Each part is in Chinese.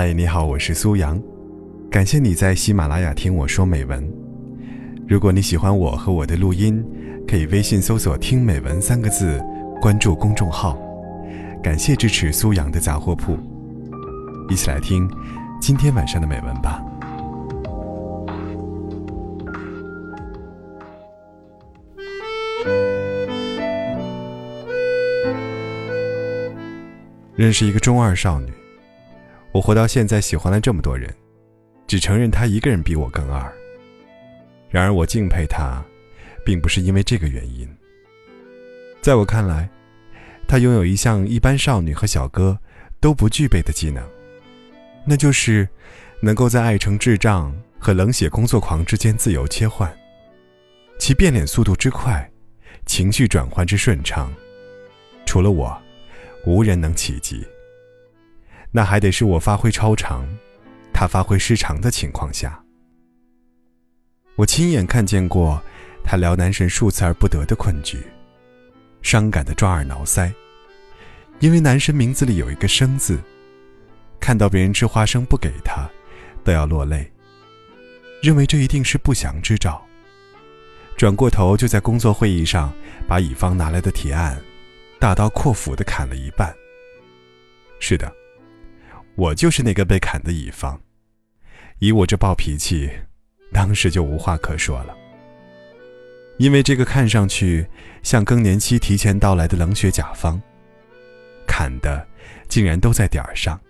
嗨，你好，我是苏阳，感谢你在喜马拉雅听我说美文。如果你喜欢我和我的录音，可以微信搜索“听美文”三个字，关注公众号。感谢支持苏阳的杂货铺，一起来听今天晚上的美文吧。认识一个中二少女，我活到现在喜欢了这么多人，只承认他一个人比我更二。然而我敬佩他，并不是因为这个原因。在我看来，他拥有一项一般少女和小哥都不具备的技能，那就是能够在爱成智障和冷血工作狂之间自由切换。其变脸速度之快，情绪转换之顺畅，除了我。无人能企及。那还得是我发挥超常，他发挥失常的情况下。我亲眼看见过他撩男神数次而不得的困局，伤感的抓耳挠腮，因为男神名字里有一个生字，看到别人吃花生不给他，都要落泪，认为这一定是不祥之兆。转过头就在工作会议上把乙方拿来的提案。大刀阔斧的砍了一半。是的，我就是那个被砍的乙方。以我这暴脾气，当时就无话可说了。因为这个看上去像更年期提前到来的冷血甲方，砍的竟然都在点儿上。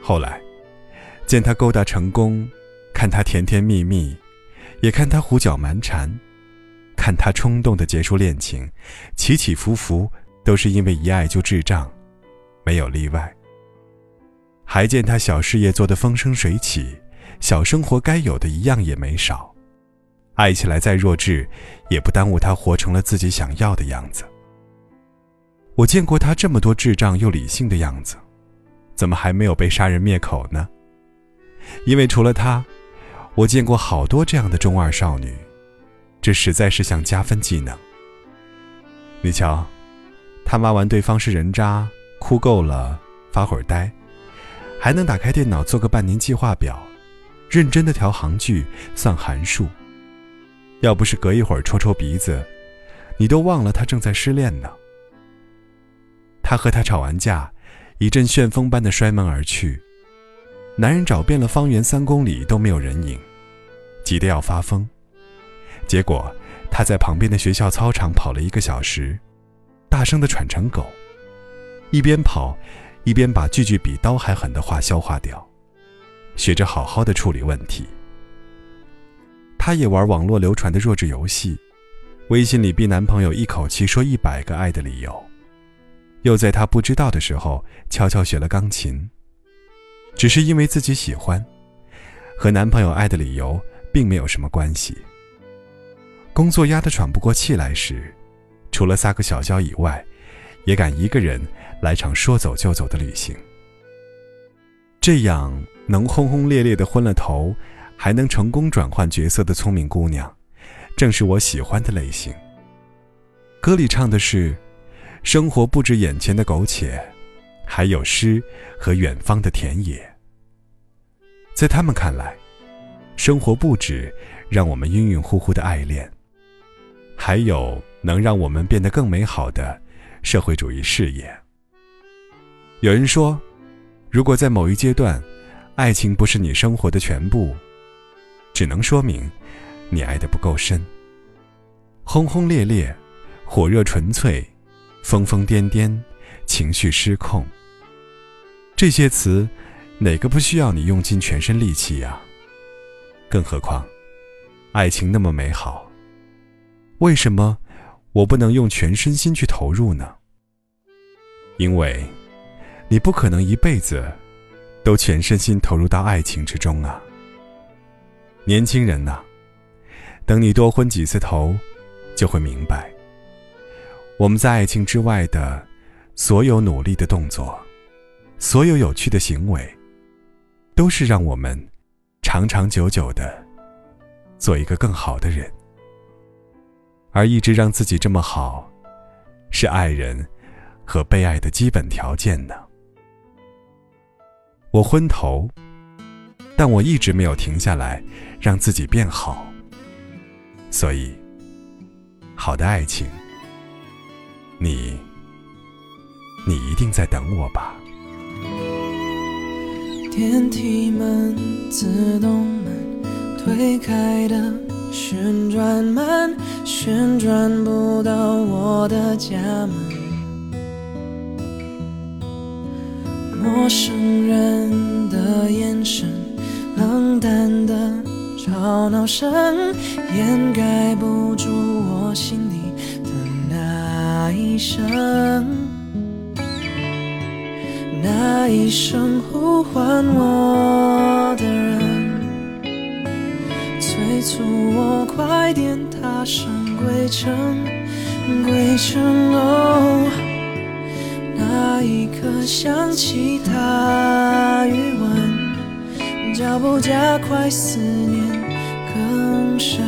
后来，见他勾搭成功，看他甜甜蜜蜜，也看他胡搅蛮缠。看他冲动的结束恋情，起起伏伏都是因为一爱就智障，没有例外。还见他小事业做得风生水起，小生活该有的一样也没少，爱起来再弱智，也不耽误他活成了自己想要的样子。我见过他这么多智障又理性的样子，怎么还没有被杀人灭口呢？因为除了他，我见过好多这样的中二少女。这实在是项加分技能。你瞧，他骂完对方是人渣，哭够了，发会儿呆，还能打开电脑做个半年计划表，认真的调行距、算函数。要不是隔一会儿戳戳鼻子，你都忘了他正在失恋呢。他和他吵完架，一阵旋风般的摔门而去，男人找遍了方圆三公里都没有人影，急得要发疯。结果，他在旁边的学校操场跑了一个小时，大声的喘成狗，一边跑，一边把句句比刀还狠的话消化掉，学着好好的处理问题。她也玩网络流传的弱智游戏，微信里逼男朋友一口气说一百个爱的理由，又在她不知道的时候悄悄学了钢琴，只是因为自己喜欢，和男朋友爱的理由并没有什么关系。工作压得喘不过气来时，除了撒个小娇以外，也敢一个人来场说走就走的旅行。这样能轰轰烈烈的昏了头，还能成功转换角色的聪明姑娘，正是我喜欢的类型。歌里唱的是：“生活不止眼前的苟且，还有诗和远方的田野。”在他们看来，生活不止让我们晕晕乎乎的爱恋。还有能让我们变得更美好的社会主义事业。有人说，如果在某一阶段，爱情不是你生活的全部，只能说明你爱的不够深。轰轰烈烈、火热纯粹、疯疯癫癫、情绪失控，这些词，哪个不需要你用尽全身力气呀？更何况，爱情那么美好。为什么我不能用全身心去投入呢？因为，你不可能一辈子都全身心投入到爱情之中啊。年轻人呐，等你多昏几次头，就会明白，我们在爱情之外的所有努力的动作，所有有趣的行为，都是让我们长长久久的做一个更好的人。而一直让自己这么好，是爱人和被爱的基本条件呢。我昏头，但我一直没有停下来，让自己变好。所以，好的爱情，你，你一定在等我吧。电梯门自动门推开的旋转慢，旋转不到我的家门。陌生人的眼神，冷淡的吵闹声，掩盖不住我心里的那一声，那一声呼唤我的人，催促我快点踏上归程，归程哦。那一刻想起他余温，脚步加快，思念更深。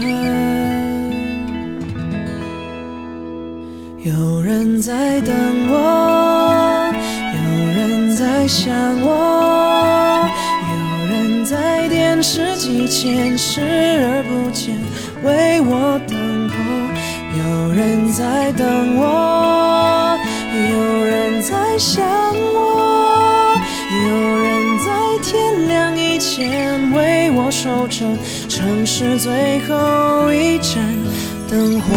有人在等我，有人在想我，有人在电视机前视而不见为我等候，有人在等我，想我，有人在天亮以前为我守着城市最后一盏灯火。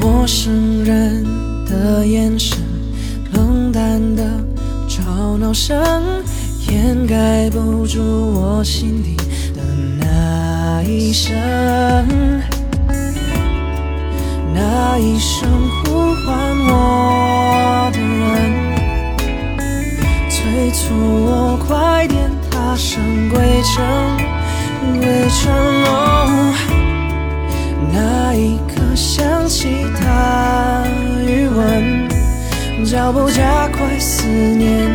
陌生人的眼神，冷淡的。吵闹声掩盖不住我心底的那一声，那一声呼唤我的人，催促我快点踏上归程，归程哦。那一刻想起他余温。脚步加快，思念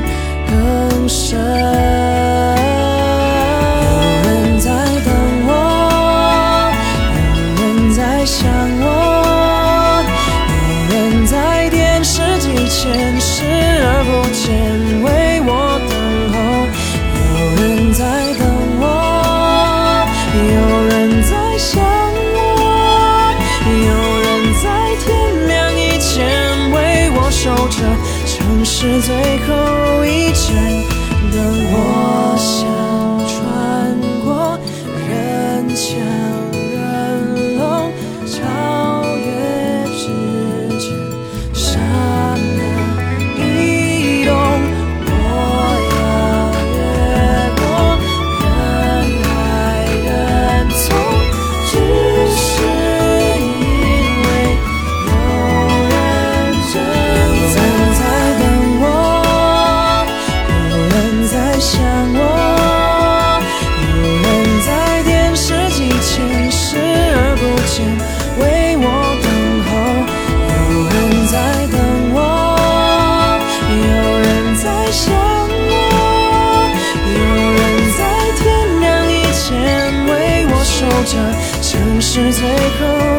更深。有人在等我，有人在想我，有人在电视机前视而不见为我等候。有人在等我，有人在想我，有人在天亮以前为我守着。城市最是最后